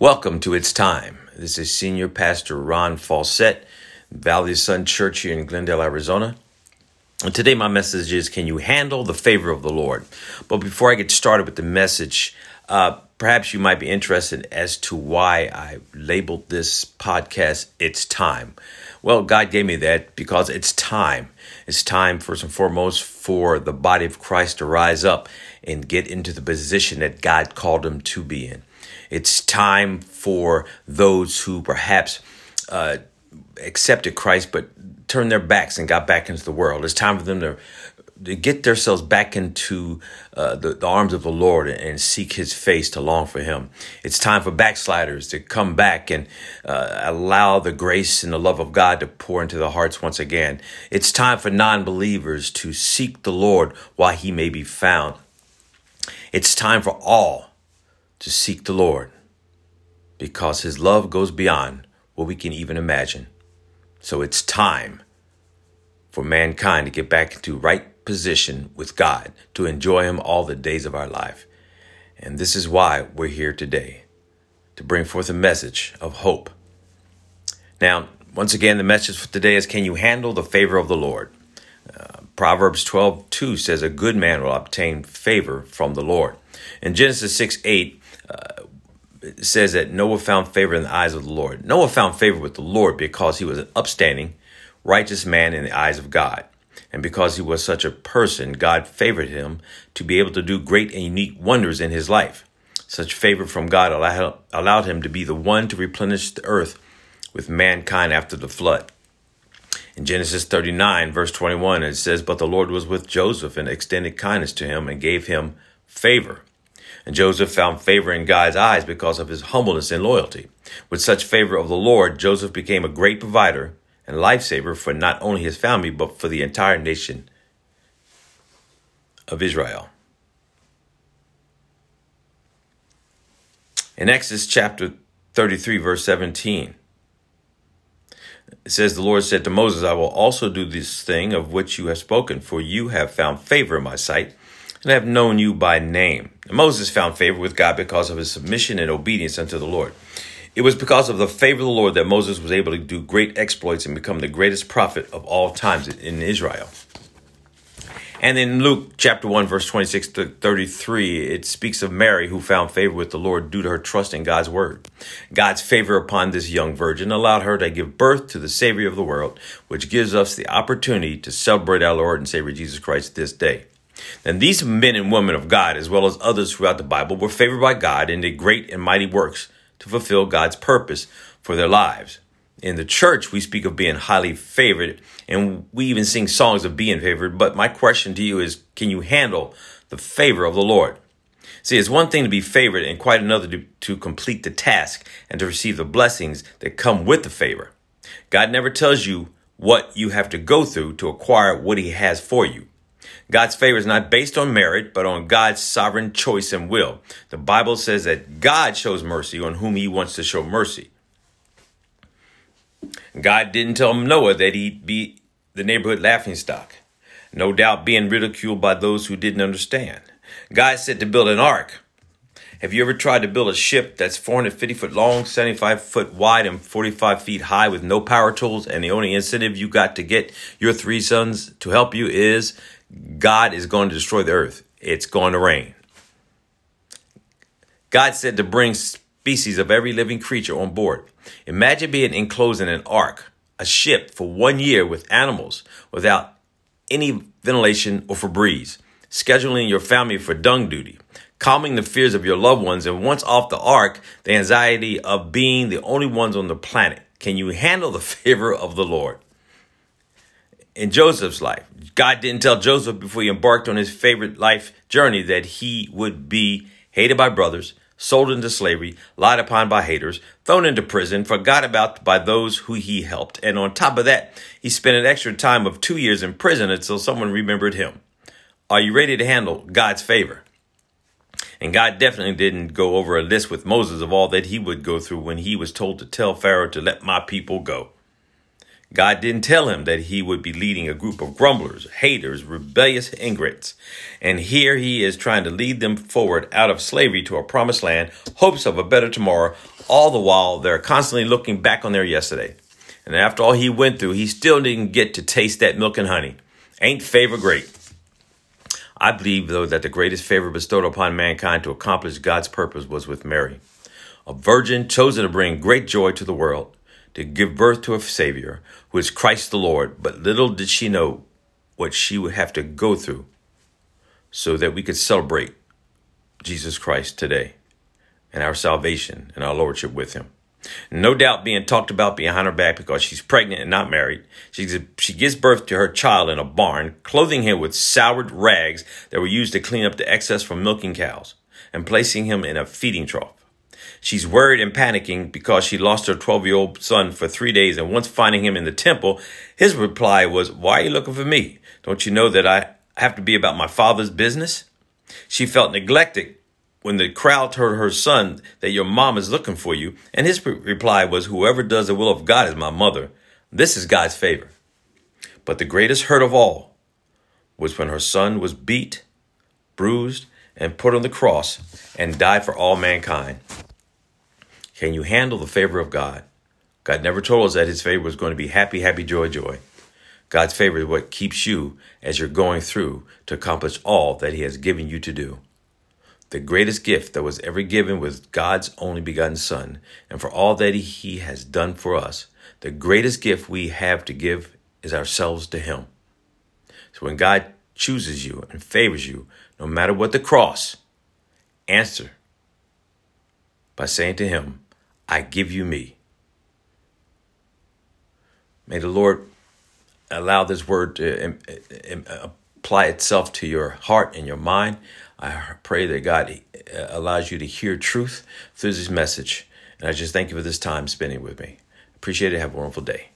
Welcome to It's Time. This is Senior Pastor Ron Fawcett, Valley Sun Church here in Glendale, Arizona. And today, my message is Can you handle the favor of the Lord? But before I get started with the message, uh, perhaps you might be interested as to why I labeled this podcast It's Time. Well, God gave me that because it's time. It's time, first and foremost, for the body of Christ to rise up and get into the position that God called them to be in. It's time for those who perhaps uh, accepted Christ but turned their backs and got back into the world. It's time for them to, to get themselves back into uh, the, the, arms of the Lord and seek His face to long for Him. It's time for backsliders to come back and uh, allow the grace and the love of God to pour into their hearts once again. It's time for non believers to seek the Lord while He may be found. It's time for all to seek the Lord because his love goes beyond what we can even imagine. So it's time for mankind to get back into right position with God to enjoy him all the days of our life. And this is why we're here today to bring forth a message of hope. Now, once again, the message for today is Can you handle the favor of the Lord? Uh, Proverbs 12 2 says, A good man will obtain favor from the Lord. In Genesis 6 8, uh, says that Noah found favor in the eyes of the Lord. Noah found favor with the Lord because he was an upstanding, righteous man in the eyes of God. And because he was such a person, God favored him to be able to do great and unique wonders in his life. Such favor from God allowed him to be the one to replenish the earth with mankind after the flood. In Genesis 39, verse 21, it says, But the Lord was with Joseph and extended kindness to him and gave him favor. And Joseph found favor in God's eyes because of his humbleness and loyalty. With such favor of the Lord, Joseph became a great provider and lifesaver for not only his family, but for the entire nation of Israel. In Exodus chapter 33, verse 17, it says, The Lord said to Moses, I will also do this thing of which you have spoken, for you have found favor in my sight and have known you by name. And Moses found favor with God because of his submission and obedience unto the Lord. It was because of the favor of the Lord that Moses was able to do great exploits and become the greatest prophet of all times in Israel. And in Luke chapter 1, verse 26 to 33, it speaks of Mary who found favor with the Lord due to her trust in God's word. God's favor upon this young virgin allowed her to give birth to the Savior of the world, which gives us the opportunity to celebrate our Lord and Savior Jesus Christ this day. Then these men and women of God, as well as others throughout the Bible, were favored by God and did great and mighty works to fulfill God's purpose for their lives. In the church, we speak of being highly favored, and we even sing songs of being favored. But my question to you is can you handle the favor of the Lord? See, it's one thing to be favored and quite another to, to complete the task and to receive the blessings that come with the favor. God never tells you what you have to go through to acquire what He has for you. God's favor is not based on merit, but on God's sovereign choice and will. The Bible says that God shows mercy on whom he wants to show mercy. God didn't tell Noah that he'd be the neighborhood laughingstock, no doubt being ridiculed by those who didn't understand. God said to build an ark. Have you ever tried to build a ship that's 450 foot long, 75 foot wide, and 45 feet high with no power tools, and the only incentive you got to get your three sons to help you is God is going to destroy the earth. It's going to rain. God said to bring species of every living creature on board. Imagine being enclosed in an ark, a ship for one year with animals without any ventilation or for breeze, scheduling your family for dung duty, calming the fears of your loved ones, and once off the ark, the anxiety of being the only ones on the planet. Can you handle the favor of the Lord? In Joseph's life, God didn't tell Joseph before he embarked on his favorite life journey that he would be hated by brothers, sold into slavery, lied upon by haters, thrown into prison, forgot about by those who he helped. And on top of that, he spent an extra time of two years in prison until someone remembered him. Are you ready to handle God's favor? And God definitely didn't go over a list with Moses of all that he would go through when he was told to tell Pharaoh to let my people go. God didn't tell him that he would be leading a group of grumblers, haters, rebellious ingrates. And here he is trying to lead them forward out of slavery to a promised land, hopes of a better tomorrow, all the while they're constantly looking back on their yesterday. And after all he went through, he still didn't get to taste that milk and honey. Ain't favor great? I believe, though, that the greatest favor bestowed upon mankind to accomplish God's purpose was with Mary, a virgin chosen to bring great joy to the world to give birth to a Savior who is Christ the Lord. But little did she know what she would have to go through so that we could celebrate Jesus Christ today and our salvation and our Lordship with Him. No doubt being talked about behind her back because she's pregnant and not married. She, she gives birth to her child in a barn, clothing him with soured rags that were used to clean up the excess from milking cows, and placing him in a feeding trough. She's worried and panicking because she lost her 12 year old son for three days. And once finding him in the temple, his reply was, Why are you looking for me? Don't you know that I have to be about my father's business? She felt neglected when the crowd told her son that your mom is looking for you. And his reply was, Whoever does the will of God is my mother. This is God's favor. But the greatest hurt of all was when her son was beat, bruised, and put on the cross and died for all mankind. Can you handle the favor of God? God never told us that his favor was going to be happy, happy, joy, joy. God's favor is what keeps you as you're going through to accomplish all that he has given you to do. The greatest gift that was ever given was God's only begotten Son. And for all that he has done for us, the greatest gift we have to give is ourselves to him. So when God chooses you and favors you, no matter what the cross, answer by saying to him, I give you me. May the Lord allow this word to apply itself to your heart and your mind. I pray that God uh, allows you to hear truth through this message. And I just thank you for this time spending with me. Appreciate it. Have a wonderful day.